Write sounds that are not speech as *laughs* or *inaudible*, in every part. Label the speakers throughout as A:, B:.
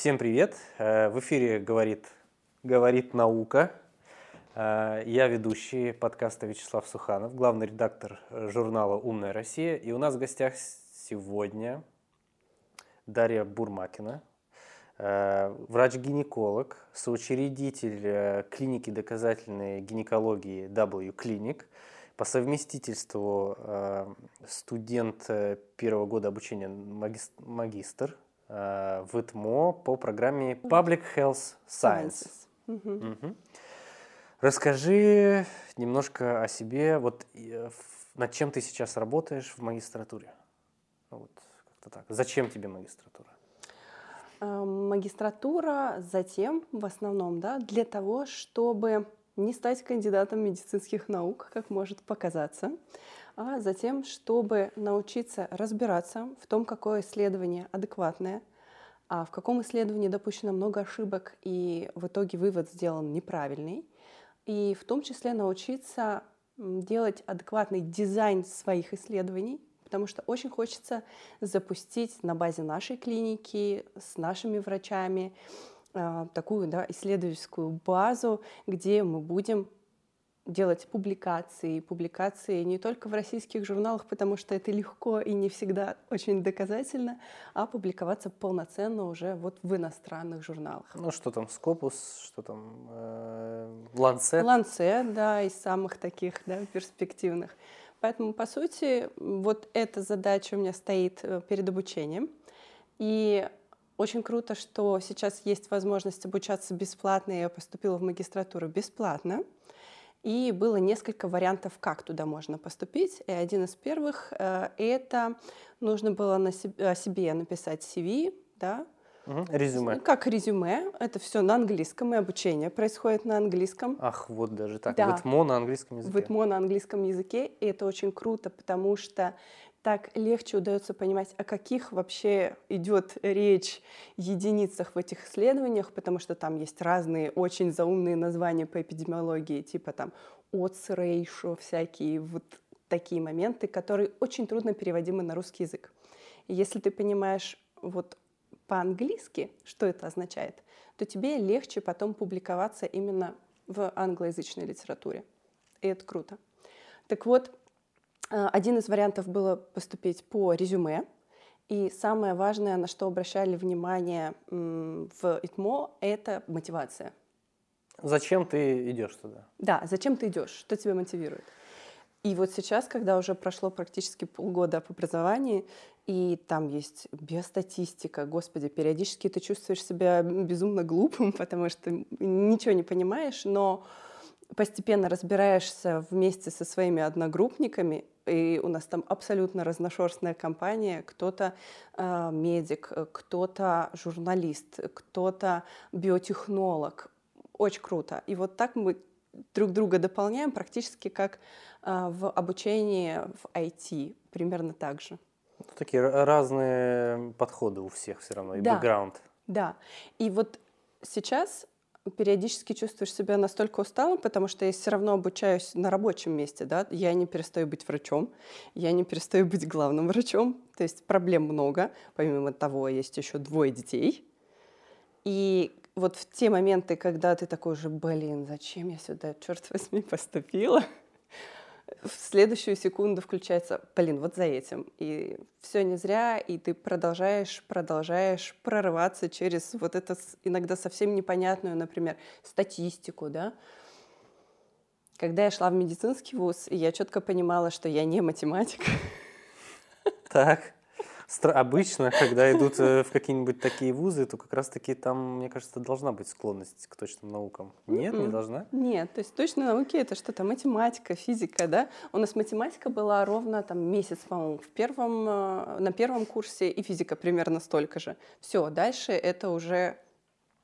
A: Всем привет! Э, в эфире говорит, говорит наука. Э, я ведущий подкаста Вячеслав Суханов, главный редактор журнала «Умная Россия». И у нас в гостях сегодня Дарья Бурмакина, э, врач-гинеколог, соучредитель клиники доказательной гинекологии W Clinic, по совместительству студент первого года обучения магистр Э, в ИТМО по программе Public Health Science. Угу. Угу. Расскажи немножко о себе. Вот э, над чем ты сейчас работаешь в магистратуре? Ну вот, как-то так. Зачем тебе магистратура?
B: Э, магистратура затем, в основном, да, для того, чтобы не стать кандидатом медицинских наук, как может показаться, а затем, чтобы научиться разбираться в том, какое исследование адекватное, а в каком исследовании допущено много ошибок, и в итоге вывод сделан неправильный, и в том числе научиться делать адекватный дизайн своих исследований, потому что очень хочется запустить на базе нашей клиники с нашими врачами а, такую да, исследовательскую базу, где мы будем делать публикации, публикации не только в российских журналах, потому что это легко и не всегда очень доказательно, а публиковаться полноценно уже вот в иностранных журналах.
A: Ну что там, Scopus, что там, э, Lancet?
B: Lancet, да, из самых таких, да, перспективных. Поэтому, по сути, вот эта задача у меня стоит э, перед обучением. И очень круто, что сейчас есть возможность обучаться бесплатно. Я поступила в магистратуру бесплатно. И было несколько вариантов, как туда можно поступить. И один из первых э, — это нужно было на себе, о себе написать CV, да,
A: Угу. Резюме.
B: Как резюме. Это все на английском, и обучение происходит на английском.
A: Ах, вот даже так. Да. ВИТМО на английском языке.
B: ВИТМО на английском языке. И это очень круто, потому что так легче удается понимать, о каких вообще идет речь единицах в этих исследованиях, потому что там есть разные очень заумные названия по эпидемиологии, типа там odds ratio, всякие вот такие моменты, которые очень трудно переводимы на русский язык. И если ты понимаешь вот по-английски, что это означает, то тебе легче потом публиковаться именно в англоязычной литературе. И это круто. Так вот, один из вариантов было поступить по резюме. И самое важное, на что обращали внимание в ИТМО, это мотивация.
A: Зачем ты идешь туда?
B: Да, зачем ты идешь? Что тебя мотивирует? И вот сейчас, когда уже прошло практически полгода об образовании, и там есть биостатистика, господи, периодически ты чувствуешь себя безумно глупым, *laughs* потому что ничего не понимаешь, но постепенно разбираешься вместе со своими одногруппниками, и у нас там абсолютно разношерстная компания. Кто-то э, медик, кто-то журналист, кто-то биотехнолог. Очень круто. И вот так мы друг друга дополняем практически как э, в обучении в IT, примерно так же.
A: Такие разные подходы у всех все равно, и да, бэкграунд.
B: Да. И вот сейчас периодически чувствуешь себя настолько усталым, потому что я все равно обучаюсь на рабочем месте, да, я не перестаю быть врачом, я не перестаю быть главным врачом, то есть проблем много, помимо того, есть еще двое детей, и вот в те моменты, когда ты такой же, блин, зачем я сюда, черт возьми, *laughs* поступила, в следующую секунду включается, блин, вот за этим. И все не зря, и ты продолжаешь, продолжаешь прорываться через вот это иногда совсем непонятную, например, статистику, да. Когда я шла в медицинский вуз, я четко понимала, что я не математик.
A: Так обычно, когда идут э, в какие-нибудь такие вузы, то как раз-таки там, мне кажется, должна быть склонность к точным наукам. Нет, не должна?
B: Нет, то есть точные науки — это что-то математика, физика, да? У нас математика была ровно там месяц, по-моему, в первом, э, на первом курсе, и физика примерно столько же. Все, дальше это уже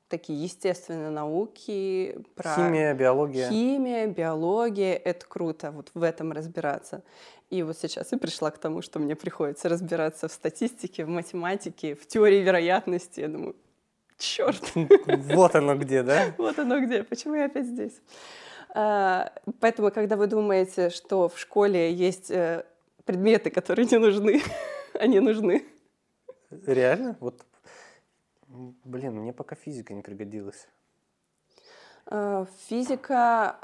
B: такие естественные науки
A: про химия, биология.
B: Химия, биология, это круто, вот в этом разбираться. И вот сейчас я пришла к тому, что мне приходится разбираться в статистике, в математике, в теории вероятности. Я думаю, черт. *laughs*
A: Вот оно где, да? *laughs*
B: Вот оно где. Почему я опять здесь? А, поэтому, когда вы думаете, что в школе есть э, предметы, которые не нужны, *laughs* они нужны.
A: Реально? Вот Блин, мне пока физика не пригодилась.
B: Э, физика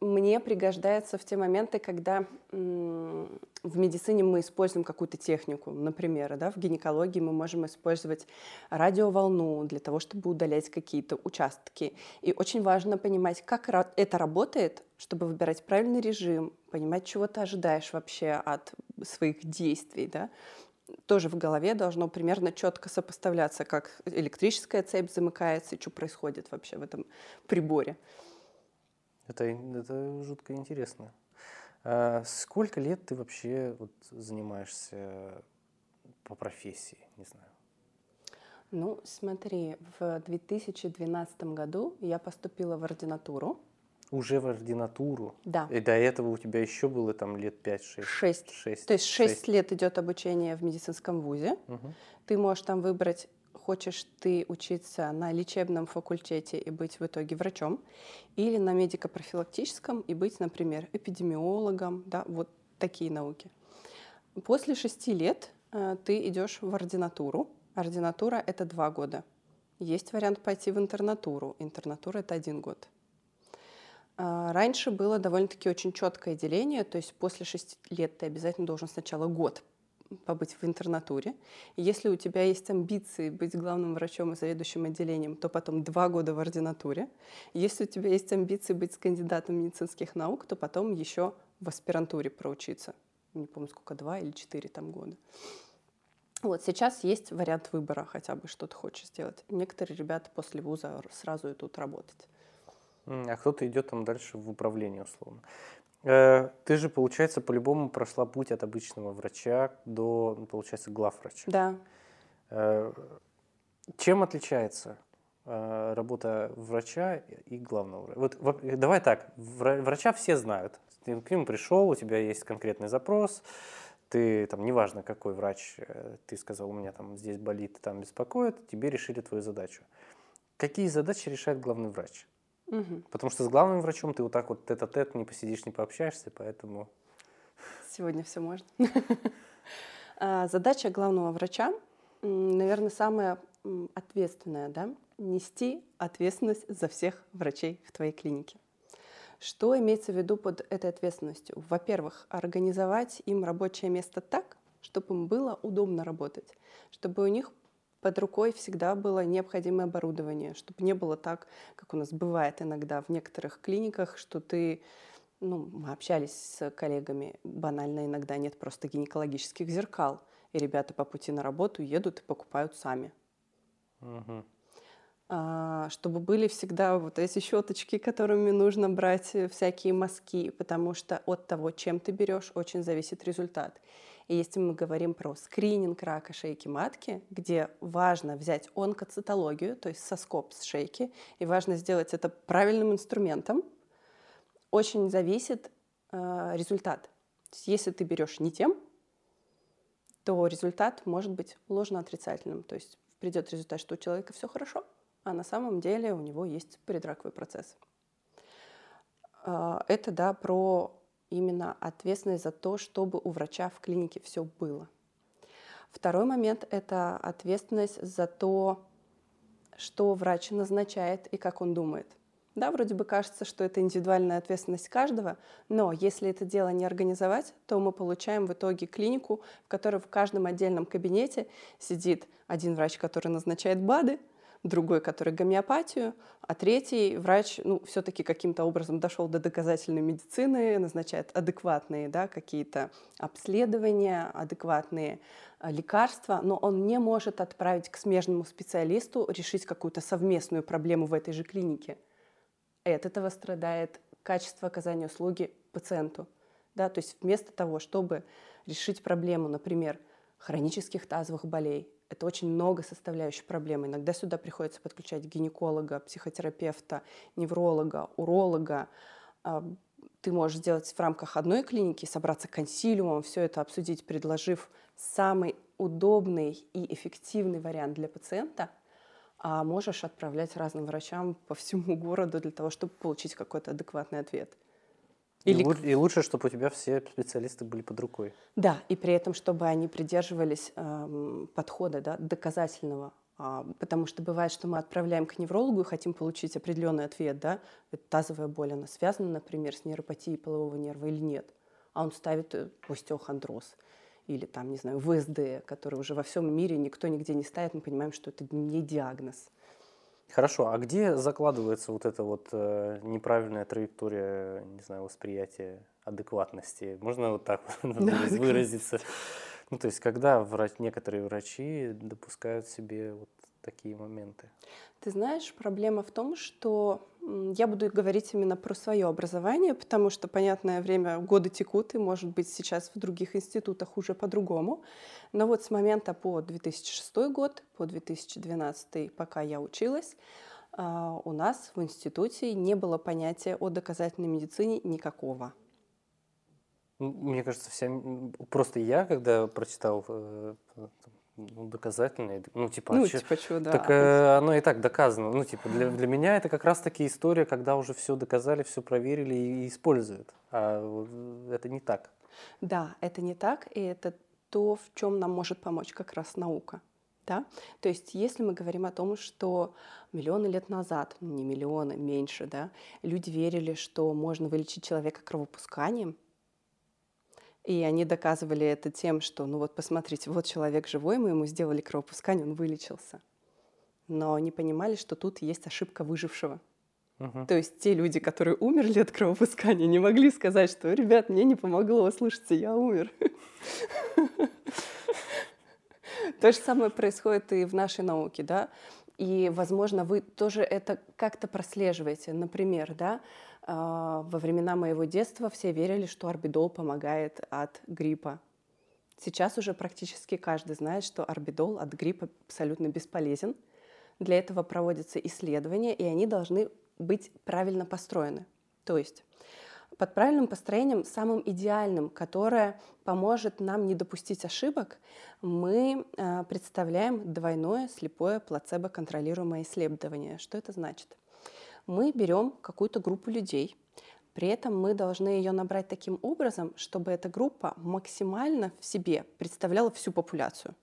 B: мне пригождается в те моменты, когда в медицине мы используем какую-то технику. Например, да, в гинекологии мы можем использовать радиоволну для того, чтобы удалять какие-то участки. И очень важно понимать, как это работает, чтобы выбирать правильный режим, понимать, чего ты ожидаешь вообще от своих действий. Да? Тоже в голове должно примерно четко сопоставляться, как электрическая цепь замыкается и что происходит вообще в этом приборе.
A: Это, это жутко интересно. А сколько лет ты вообще вот занимаешься по профессии, не знаю?
B: Ну, смотри, в 2012 году я поступила в ординатуру.
A: Уже в ординатуру?
B: Да.
A: И до этого у тебя еще было там лет 5-6?
B: 6. 6. То есть 6, 6 лет идет обучение в медицинском вузе. Угу. Ты можешь там выбрать хочешь ты учиться на лечебном факультете и быть в итоге врачом, или на медико-профилактическом и быть, например, эпидемиологом, да, вот такие науки. После шести лет э, ты идешь в ординатуру. Ординатура — это два года. Есть вариант пойти в интернатуру. Интернатура — это один год. Э, раньше было довольно-таки очень четкое деление, то есть после шести лет ты обязательно должен сначала год побыть в интернатуре. Если у тебя есть амбиции быть главным врачом и заведующим отделением, то потом два года в ординатуре. Если у тебя есть амбиции быть кандидатом медицинских наук, то потом еще в аспирантуре проучиться. Не помню, сколько, два или четыре там года. Вот сейчас есть вариант выбора, хотя бы что ты хочешь сделать. Некоторые ребята после вуза сразу идут работать.
A: А кто-то идет там дальше в управление, условно. Э, ты же, получается, по-любому прошла путь от обычного врача до, ну, получается, главврача.
B: Да.
A: Э, чем отличается э, работа врача и главного врача? Вот давай так, врача все знают. Ты к нему пришел, у тебя есть конкретный запрос, ты там, неважно какой врач, ты сказал, у меня там здесь болит, там беспокоит, тебе решили твою задачу. Какие задачи решает главный врач?
B: Угу.
A: Потому что с главным врачом ты вот так вот тет-а-тет не посидишь, не пообщаешься, поэтому...
B: Сегодня все можно. *laughs* А, задача главного врача, наверное, самая ответственная, да, нести ответственность за всех врачей в твоей клинике. Что имеется в виду под этой ответственностью? Во-первых, организовать им рабочее место так, чтобы им было удобно работать, чтобы у них под рукой всегда было необходимое оборудование, чтобы не было так, как у нас бывает иногда в некоторых клиниках, что ты ну, мы общались с коллегами, банально иногда нет просто гинекологических зеркал, и ребята по пути на работу едут и покупают сами.
A: Угу.
B: А, чтобы были всегда вот эти щеточки, которыми нужно брать всякие мазки, потому что от того, чем ты берешь, очень зависит результат. И если мы говорим про скрининг рака шейки матки, где важно взять онкоцитологию, то есть соскоб с шейки, и важно сделать это правильным инструментом, очень зависит э, результат. Если ты берешь не тем, то результат может быть ложно-отрицательным. То есть придет результат, что у человека все хорошо, а на самом деле у него есть предраковый процесс. Э, это да, про именно ответственность за то, чтобы у врача в клинике все было. Второй момент — это ответственность за то, что врач назначает и как он думает. Да, вроде бы кажется, что это индивидуальная ответственность каждого, но если это дело не организовать, то мы получаем в итоге клинику, в которой в каждом отдельном кабинете сидит один врач, который назначает БАДы, другой, который гомеопатию, а третий врач, ну, все-таки каким-то образом дошел до доказательной медицины, назначает адекватные, да, какие-то обследования, адекватные а, лекарства, но он не может отправить к смежному специалисту решить какую-то совместную проблему в этой же клинике. И от этого страдает качество оказания услуги пациенту. Да, то есть вместо того, чтобы решить проблему, например, хронических тазовых болей, это очень много составляющих проблемы. Иногда сюда приходится подключать гинеколога, психотерапевта, невролога, уролога. А, ты можешь сделать в рамках одной клиники, собраться консилиумом, все это обсудить, предложив самый удобный и эффективный вариант для пациента, а можешь отправлять разным врачам по всему *laughs* городу для того, чтобы получить какой-то адекватный ответ.
A: Или... И, лучше, чтобы у тебя все специалисты были под рукой.
B: Да, и при этом, чтобы они придерживались э, подхода да, доказательного А, потому что бывает, что мы отправляем к неврологу и хотим получить определенный ответ, да, тазовая боль, она связана, например, с нейропатией полового нерва или нет. А он ставит э, остеохондроз или там, не знаю, ВСД, который уже во всем мире никто нигде не ставит, мы понимаем, что это не диагноз.
A: Хорошо, а где закладывается вот эта вот э, неправильная траектория, не знаю, восприятия адекватности? Можно вот так *laughs* выразиться? Ну, то есть, когда врач, некоторые врачи допускают себе вот такие моменты?
B: Ты знаешь, проблема в том, что я буду говорить именно про свое образование, потому что, понятное время, годы текут, и, может быть, сейчас в других институтах уже по-другому. Но вот с момента по 2006 год, по 2012, пока я училась, а, у нас в институте не было понятия о доказательной медицине никакого.
A: Мне кажется, вся... просто я, когда прочитал э, ну, доказательные, ну, типа,
B: ну,
A: а
B: типа что, да.
A: Так э, оно и так доказано. Ну, типа, для, для меня это как раз-таки история, когда уже все доказали, все проверили и, используют. А это не так.
B: Да, это не так, и это то, в чем нам может помочь как раз наука. Да? То есть, если мы говорим о том, что миллионы лет назад, ну, не миллионы, меньше, да, люди верили, что можно вылечить человека кровопусканием, и они доказывали это тем, что, ну вот посмотрите, вот человек живой, мы ему сделали кровопускание, он вылечился. Но не понимали, что тут есть ошибка выжившего. Uh-huh. То есть те люди, которые умерли от кровопускания, не могли сказать, что, ребят, мне не помогло, слушайте, я умер. То же самое происходит и в нашей науке, да. И, возможно, вы тоже это как-то прослеживаете. Например, да, во времена моего детства все верили, что орбидол помогает от гриппа. Сейчас уже практически каждый знает, что орбидол от гриппа абсолютно бесполезен. Для этого проводятся исследования, и они должны быть правильно построены. То есть под правильным построением, самым идеальным, которое поможет нам не допустить ошибок, мы э, представляем двойное слепое плацебо-контролируемое исследование. Что это значит? Мы берем какую-то группу людей, при этом мы должны ее набрать таким образом, чтобы эта группа максимально в себе представляла всю популяцию.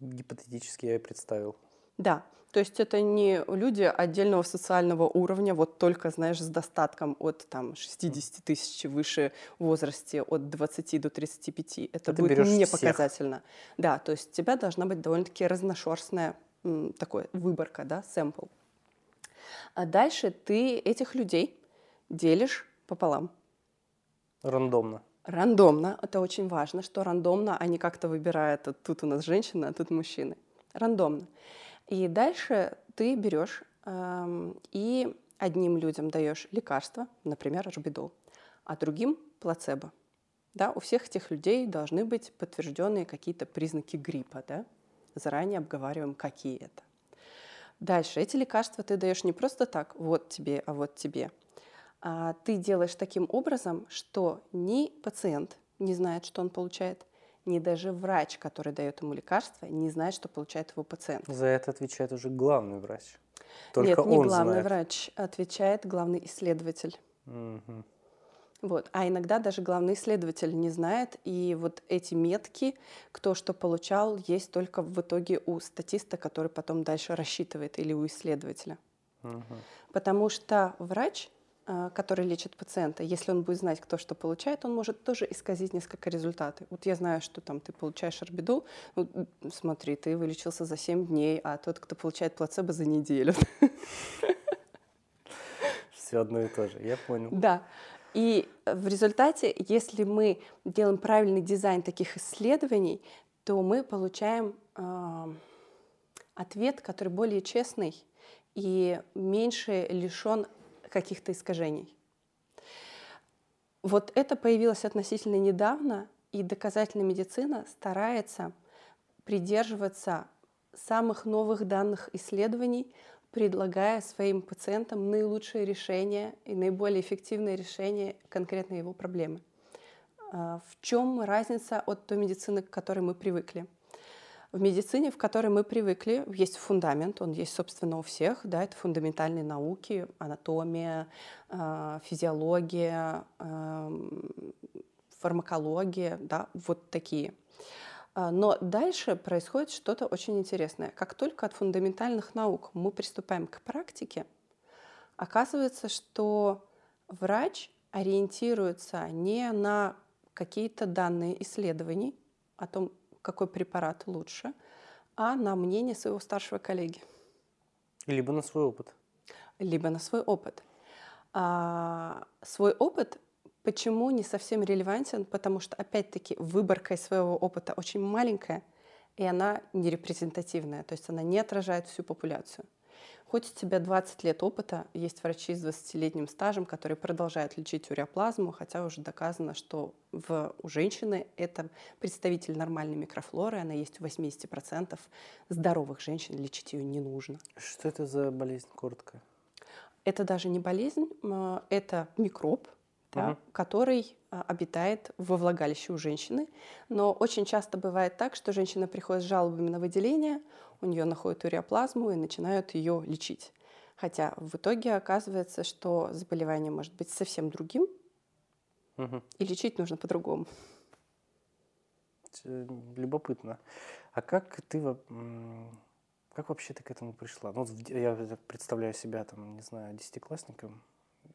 A: Гипотетически я представил.
B: Да, то есть это не люди отдельного социального уровня, вот только, знаешь, с достатком от там, 60 тысяч выше в возрасте от 20 до 35. Это, это будет не показательно. Да, то есть у тебя должна быть довольно-таки разношерстная такой выборка, да, сэмпл. А дальше ты этих людей делишь пополам.
A: Рандомно.
B: Рандомно. Это очень важно, что рандомно, а не как-то выбирает, тут у нас женщина, а тут мужчины. Рандомно. И дальше ты берешь эм, и одним людям даешь лекарство, например, рубидол, а другим плацебо. Да, у всех этих людей должны быть подтвержденные какие-то признаки гриппа. Да? Заранее обговариваем, какие это. Дальше, эти лекарства ты даешь не просто так, вот тебе, а вот тебе. А ты делаешь таким образом, что ни пациент не знает, что он получает, ни даже врач, который дает ему лекарство, не знает, что получает его пациент.
A: За это отвечает уже главный врач. Только
B: Нет, не главный
A: знает.
B: врач, отвечает главный исследователь.
A: Угу.
B: Вот. А иногда даже главный исследователь не знает, и вот эти метки, кто что получал, есть только в итоге у статиста, который потом дальше рассчитывает, или у исследователя.
A: Угу.
B: Потому что врач, э, который лечит пациента, если он будет знать, кто что получает, он может тоже исказить несколько результаты. Вот я знаю, что там ты получаешь орбидол, ну, смотри, ты вылечился за 7 дней, а тот, кто получает плацебо, за неделю.
A: Все одно и то же, я понял.
B: Да. И в результате, если мы делаем правильный дизайн таких исследований, то мы получаем э, ответ, который более честный и меньше лишен каких-то искажений. Вот это появилось относительно недавно, и доказательная медицина старается придерживаться самых новых данных исследований, предлагая своим пациентам наилучшее решение и наиболее эффективное решение конкретной его проблемы. А, в чем разница от той медицины, к которой мы привыкли? В медицине, в которой мы привыкли, есть фундамент, он есть, собственно, у всех, да, это фундаментальные науки, анатомия, а, физиология, фармакология, да, вот такие. А, но дальше происходит что-то очень интересное. Как только от фундаментальных наук мы приступаем к практике, оказывается, что врач ориентируется не на какие-то данные исследований о том, какой препарат лучше, а на мнение своего старшего коллеги.
A: Либо на свой опыт.
B: Либо на свой опыт. А, свой опыт почему не совсем релевантен? Потому что, опять-таки, выборка из своего опыта очень маленькая, и она не репрезентативная, то есть она не отражает всю популяцию. Хоть у тебя 20 лет опыта, есть врачи с 20-летним стажем, которые продолжают лечить уреоплазму, хотя уже доказано, что в, у женщины это представитель нормальной микрофлоры, она есть у 80% здоровых женщин, лечить ее не нужно.
A: Что это за болезнь, коротко?
B: Это даже не болезнь, это микроб, да, угу. который а, обитает во влагалище у женщины. Но очень часто бывает так, что женщина приходит с жалобами на выделение, у нее находят уреоплазму и начинают ее лечить. Хотя в итоге оказывается, что заболевание может быть совсем другим, угу. и лечить нужно по-другому.
A: Любопытно. А как ты, как вообще ты к этому пришла? Ну, я представляю себя, там, не знаю, десятиклассником,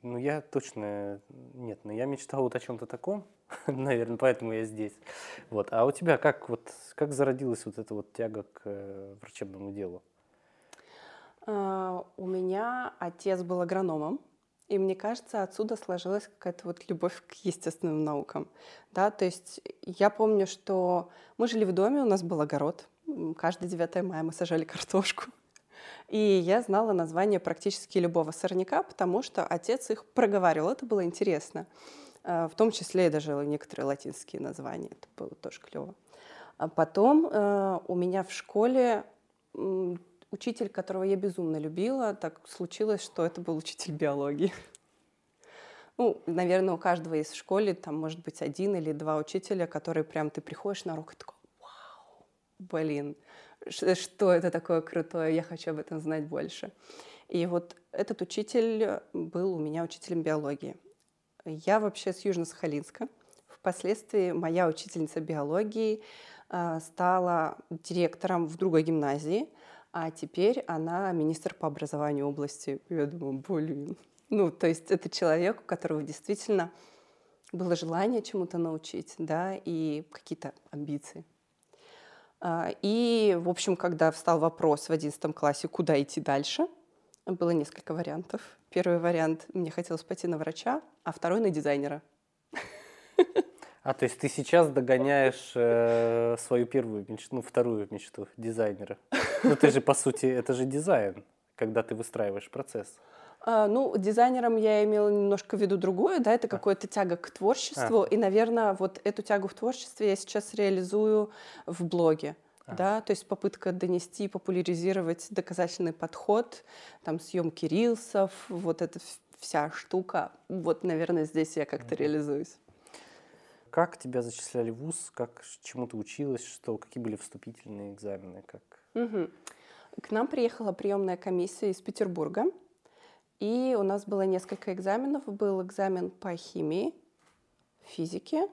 A: ну, я точно... Нет, но я мечтал вот о чем-то таком, *laughs* наверное, поэтому я здесь. Вот. А у тебя как, вот, как зародилась вот эта вот тяга к э, врачебному делу?
B: Uh, у меня отец был агрономом, и мне кажется, отсюда сложилась какая-то вот любовь к естественным наукам. Да, то есть я помню, что мы жили в доме, у нас был огород. Каждое 9 мая мы сажали картошку. И я знала название практически любого сорняка, потому что отец их проговаривал. Это было интересно. А, в том числе и даже некоторые латинские названия. Это было тоже клево. А потом э, у меня в школе учитель, которого я безумно любила, так случилось, что это был учитель биологии. Ну, наверное, у каждого из в школе там может быть один или два учителя, которые прям ты приходишь на урок и такой, вау, блин, что это такое крутое, я хочу об этом знать больше. И вот этот учитель был у меня учителем биологии. Я вообще с Южно-Сахалинска. Впоследствии моя учительница биологии а, стала директором в другой гимназии, а теперь она министр по образованию области. Я думаю, блин. Ну, то есть это человек, у которого действительно было желание чему-то научить, да, и какие-то амбиции. А, и, в общем, когда встал вопрос в 11 классе, куда идти дальше, было несколько вариантов. Первый вариант — мне хотелось пойти на врача, а второй — на дизайнера.
A: А, то есть ты сейчас догоняешь э, свою первую мечту, ну, вторую мечту дизайнера. Ну, ты же, по сути, это же дизайн, когда ты выстраиваешь процесс.
B: А, ну, дизайнером я имела немножко в виду другое, да, это какая-то тяга к творчеству, а. и, наверное, вот эту тягу в творчестве я сейчас реализую в блоге. А. Да, то есть попытка донести, популяризировать доказательный подход, там съемки рилсов, вот эта вся штука. Вот, наверное, здесь я как-то mm-hmm. реализуюсь.
A: Как тебя зачисляли в ВУЗ? Как, чему ты училась? Что, какие были вступительные экзамены? Как?
B: Угу. К нам приехала приемная комиссия из Петербурга. И у нас было несколько экзаменов. Был экзамен по химии, физике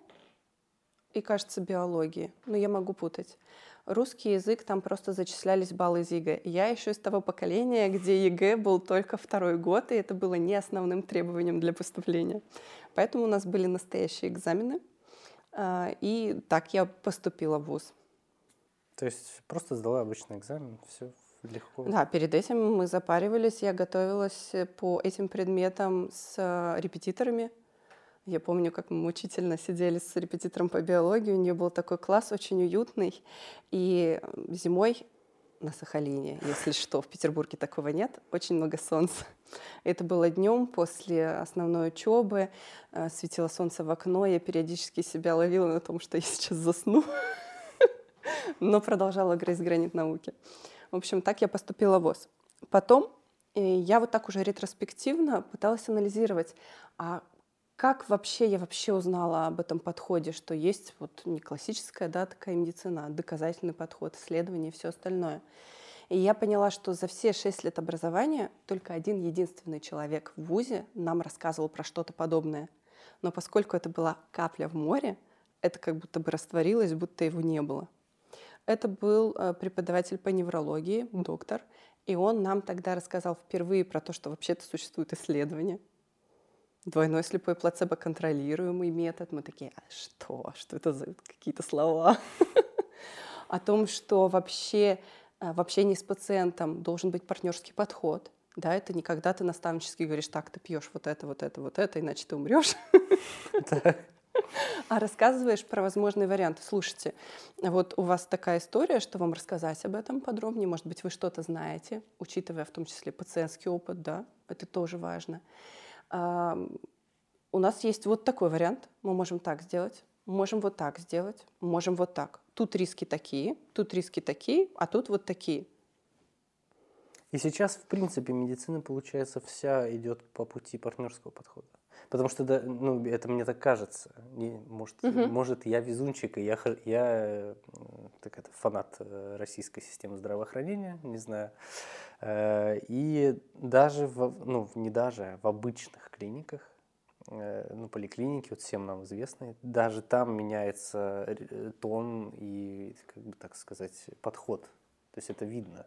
B: и, кажется, биологии. Но я могу путать. Русский язык, там просто зачислялись баллы из ЕГЭ. Я еще из того поколения, где ЕГЭ был только второй год, и это было не основным требованием для поступления. Поэтому у нас были настоящие экзамены. А, и так я поступила в ВУЗ.
A: То есть просто сдала обычный экзамен, все легко.
B: Да, перед этим мы запаривались, я готовилась э, по этим предметам с э, репетиторами. Я помню, как мы мучительно сидели с репетитором по биологии, у нее был такой класс очень уютный. И зимой на Сахалине, если что, в Петербурге такого нет, очень много солнца. Это было днем после основной учебы, э, светило солнце в окно, я периодически себя ловила на том, что я сейчас засну, *laughs* но продолжала грызть гранит науки. В общем, так я поступила в ВОЗ. Потом э, я вот так уже ретроспективно пыталась анализировать, а как вообще я вообще узнала об этом подходе, что есть вот не классическая, да, такая медицина, а доказательный подход, исследование и все остальное. И я поняла, что за все шесть лет образования только один единственный человек в ВУЗе нам рассказывал про что-то подобное. Но поскольку это была капля в море, это как будто бы растворилось, будто его не было. Это был э, преподаватель по неврологии, доктор, и он нам тогда рассказал впервые про то, что вообще-то существует исследование. Двойной слепой плацебо-контролируемый метод. Мы такие, а что? Что это за какие-то слова? *laughs* О том, что вообще э, в общении с пациентом должен быть партнерский подход. Да, это не когда ты наставнически говоришь, так, ты пьешь вот это, вот это, вот это, иначе ты умрешь. *laughs* *laughs* А рассказываешь про возможные варианты. Слушайте, вот у вас такая история, что вам рассказать об этом подробнее. Может быть, вы что-то знаете, учитывая в том числе пациентский опыт, да, это тоже важно. У нас есть вот такой вариант. Мы можем так сделать, можем вот так сделать, можем вот так. Тут риски такие, тут риски такие, а тут вот такие.
A: И сейчас, в принципе, медицина, получается, вся идет по пути партнерского подхода. Потому что, да, ну, это мне так кажется. Не, может, угу. может, я везунчик, и я, я так это, фанат э, российской системы здравоохранения, не знаю. Э, и даже, в, ну, не даже, а в обычных клиниках, э, ну, поликлиники, вот всем нам известные, даже там меняется тон и, как бы так сказать, подход. То есть это видно.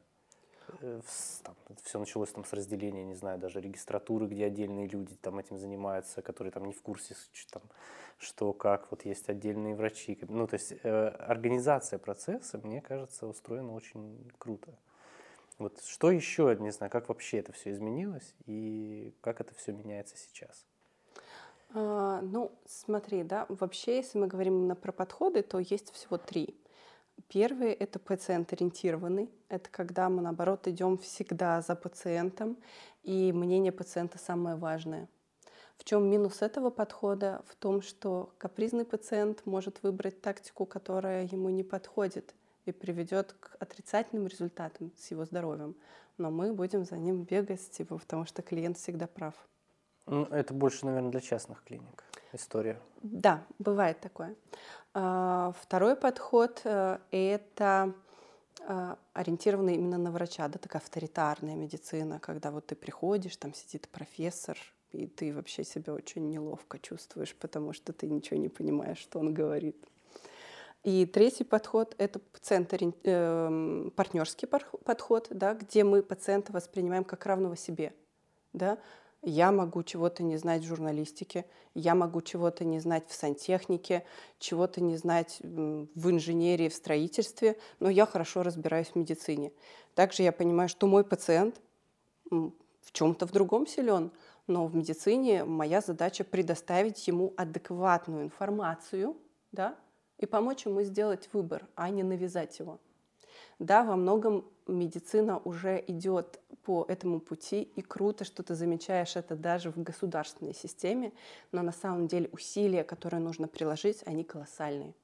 A: Э, там, все началось там с разделения, не знаю, даже регистратуры, где отдельные люди там этим занимаются, которые там не в курсе, что, там, что как, вот есть отдельные врачи. Ну, то есть э, организация процесса, мне кажется, устроена очень круто. Вот что еще, не знаю, как вообще это все изменилось и как это все меняется сейчас?
B: А, ну, смотри, да, вообще, если мы говорим именно про подходы, то есть всего три. Первый — это пациент-ориентированный. Это когда мы, наоборот, идем всегда за пациентом, и мнение пациента самое важное. В чем минус этого подхода? В том, что капризный пациент может выбрать тактику, которая ему не подходит и приведет к отрицательным результатам с его здоровьем. Но мы будем за ним бегать, типа, потому что клиент всегда прав.
A: Ну, это больше, наверное, для частных клиник история.
B: Да, бывает такое. А, второй подход э, — это а, ориентированный именно на врача, да, такая авторитарная медицина, когда вот ты приходишь, там сидит профессор, и ты вообще себя очень неловко чувствуешь, потому что ты ничего не понимаешь, что он говорит. И третий подход — это пациент, э, партнерский подход, да, где мы пациента воспринимаем как равного себе. Да? Я могу чего-то не знать в журналистике, я могу чего-то не знать в сантехнике, чего-то не знать в инженерии, в строительстве, но я хорошо разбираюсь в медицине. Также я понимаю, что мой пациент в чем-то в другом силен, но в медицине моя задача предоставить ему адекватную информацию да, и помочь ему сделать выбор, а не навязать его. Да, во многом медицина уже идет по этому пути, и круто, что ты замечаешь это даже в государственной системе, но на самом деле усилия, которые нужно приложить, они колоссальные.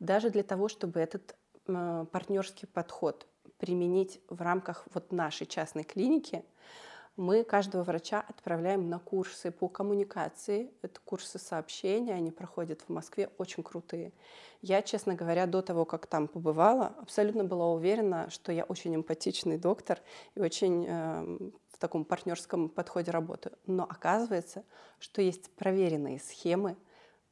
B: Даже для того, чтобы этот э, партнерский подход применить в рамках вот нашей частной клиники, мы каждого врача отправляем на курсы по коммуникации. Это курсы сообщения, они проходят в Москве, очень крутые. Я, честно говоря, до того, как там побывала, абсолютно была уверена, что я очень эмпатичный доктор и очень э, в таком партнерском подходе работаю. Но оказывается, что есть проверенные схемы,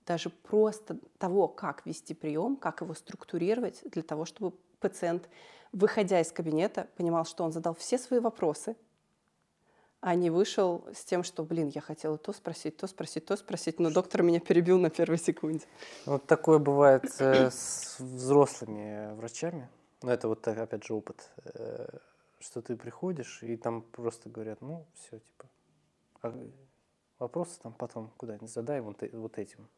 B: даже просто того, как вести прием, как его структурировать, для того, чтобы пациент, выходя из кабинета, понимал, что он задал все свои вопросы, а не вышел с тем, что, блин, я хотела то спросить, то спросить, то спросить, но доктор меня перебил на первой секунде.
A: Вот такое бывает э, с взрослыми врачами. Но это вот, опять же, опыт, э, что ты приходишь, и там просто говорят, ну, все, типа, а вопросы там потом куда-нибудь задай вот, вот этим.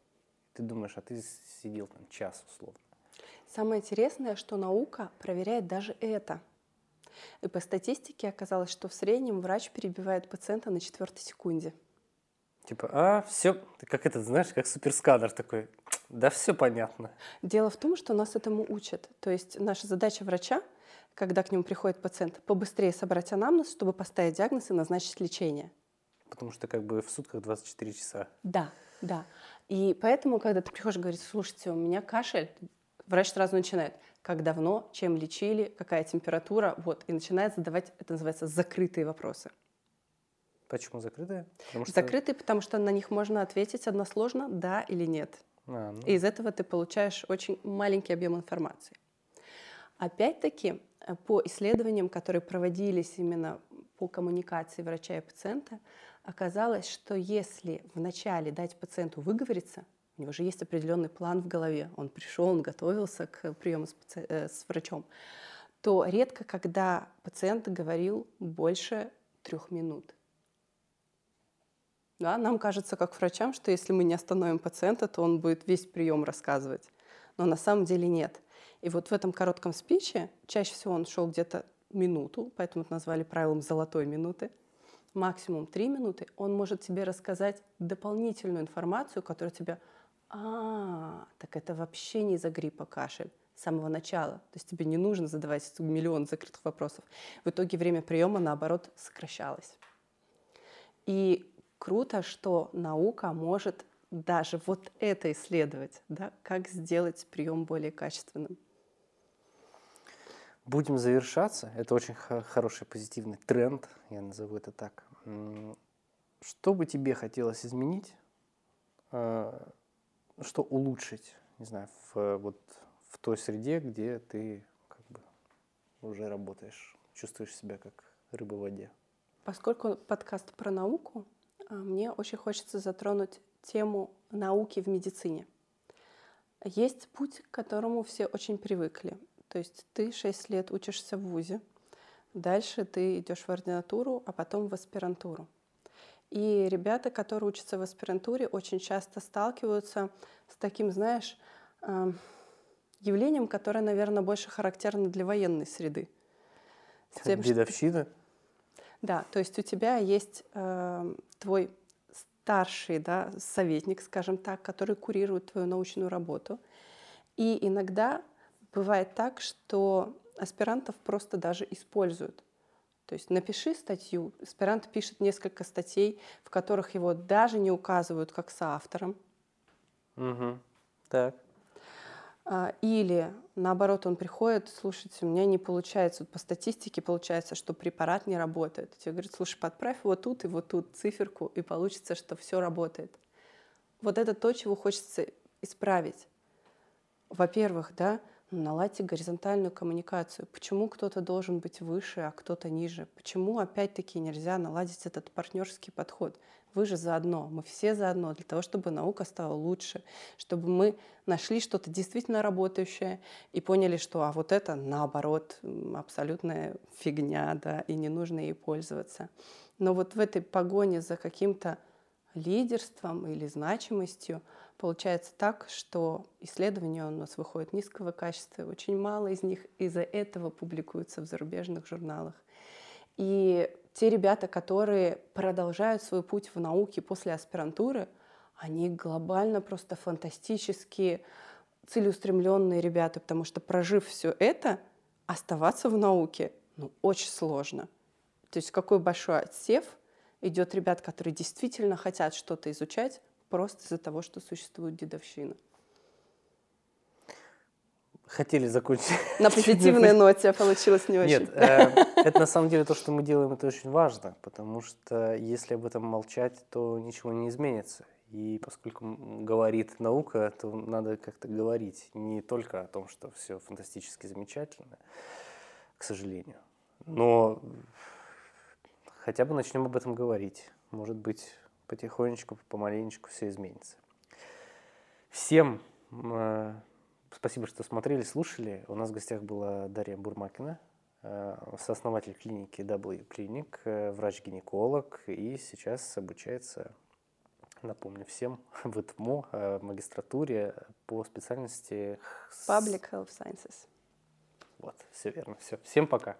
A: Ты думаешь, а ты сидел там час условно.
B: Самое интересное, что наука проверяет даже это – и по статистике оказалось, что в среднем врач перебивает пациента на четвертой секунде.
A: Типа, а, все, как это, знаешь, как суперсканер такой. *tsk* Да, все понятно.
B: Дело в том, что нас этому учат. То есть наша задача врача, когда к нему приходит пациент, побыстрее собрать анамнез, чтобы поставить диагноз и назначить лечение.
A: Потому что как бы в сутках 24 часа.
B: Да, да. И поэтому, когда ты приходишь и говоришь, слушайте, у меня кашель, врач сразу начинает как давно, чем лечили, какая температура, вот, и начинает задавать, это называется, закрытые вопросы.
A: Почему закрытые?
B: Потому что... Закрытые, потому что на них можно ответить односложно «да» или «нет». А, ну... И из этого ты получаешь очень маленький объем информации. Опять-таки, по исследованиям, которые проводились именно по коммуникации врача и пациента, оказалось, что если вначале дать пациенту выговориться, у него же есть определенный план в голове, он пришел, он готовился к приему с, паци... э, с врачом, то редко, когда пациент говорил больше трех минут. Да, нам кажется, как врачам, что если мы не остановим пациента, то он будет весь прием рассказывать. Но на самом деле нет. И вот в этом коротком спиче чаще всего он шел где-то минуту, поэтому это назвали правилом золотой минуты, максимум три минуты, он может тебе рассказать дополнительную информацию, которая тебя, а, так это вообще не из-за гриппа кашель с самого начала. То есть тебе не нужно задавать миллион закрытых вопросов. В итоге время приема, наоборот, сокращалось. И круто, что наука может даже вот это исследовать, да, как сделать прием более качественным.
A: Будем завершаться. Это очень хороший позитивный тренд, я назову это так. Что бы тебе хотелось изменить, а, что улучшить, не знаю, в, вот, в той среде, где ты как бы уже работаешь, чувствуешь себя как рыба в воде?
B: Поскольку подкаст про науку, а, мне очень хочется затронуть тему науки в медицине. Есть путь, к которому все очень привыкли. То есть ты 6 лет учишься в ВУЗе, дальше ты идешь в ординатуру, а потом в аспирантуру. И ребята, которые учатся в аспирантуре, очень часто сталкиваются с таким, знаешь, явлением, которое, наверное, больше характерно для военной среды.
A: С тем, Дедовщина? Что...
B: Да, то есть у тебя есть э, твой старший да, советник, скажем так, который курирует твою научную работу. И иногда бывает так, что аспирантов просто даже используют. То есть напиши статью, аспирант пишет несколько статей, в которых его даже не указывают как соавтором.
A: Угу. Так.
B: А, или наоборот, он приходит, слушайте, у меня не получается, вот по статистике получается, что препарат не работает. Тебе говорят, слушай, подправь вот тут и вот тут циферку, и получится, что все работает. Вот это то, чего хочется исправить. Во-первых, да, наладьте горизонтальную коммуникацию. Почему кто-то должен быть выше, а кто-то ниже? Почему опять-таки нельзя наладить этот партнерский подход? Вы же заодно, мы все заодно для того, чтобы наука стала лучше, чтобы мы нашли что-то действительно работающее и поняли, что а вот это наоборот абсолютная фигня, да, и не нужно ей пользоваться. Но вот в этой погоне за каким-то лидерством или значимостью получается так, что исследования у нас выходят низкого качества, очень мало из них из-за этого публикуются в зарубежных журналах. И те ребята, которые продолжают свой путь в науке после аспирантуры, они глобально просто фантастические, целеустремленные ребята, потому что прожив все это, оставаться в науке ну, очень сложно. То есть какой большой отсев идет ребят, которые действительно хотят что-то изучать просто из-за того, что существует дедовщина
A: хотели закончить.
B: На позитивной *laughs* ноте получилось не очень.
A: Нет, э, это на самом деле то, что мы делаем, это очень важно, потому что если об этом молчать, то ничего не изменится. И поскольку говорит наука, то надо как-то говорить не только о том, что все фантастически замечательно, к сожалению, но хотя бы начнем об этом говорить. Может быть, потихонечку, помаленечку все изменится. Всем э, Спасибо, что смотрели, слушали. У нас в гостях была Дарья Бурмакина, э, сооснователь клиники W Clinic, э, врач-гинеколог, и сейчас обучается, напомню всем, *laughs* в ИТМО, э, магистратуре по специальности...
B: Public Health Sciences.
A: Вот, все верно. Все. Всем пока.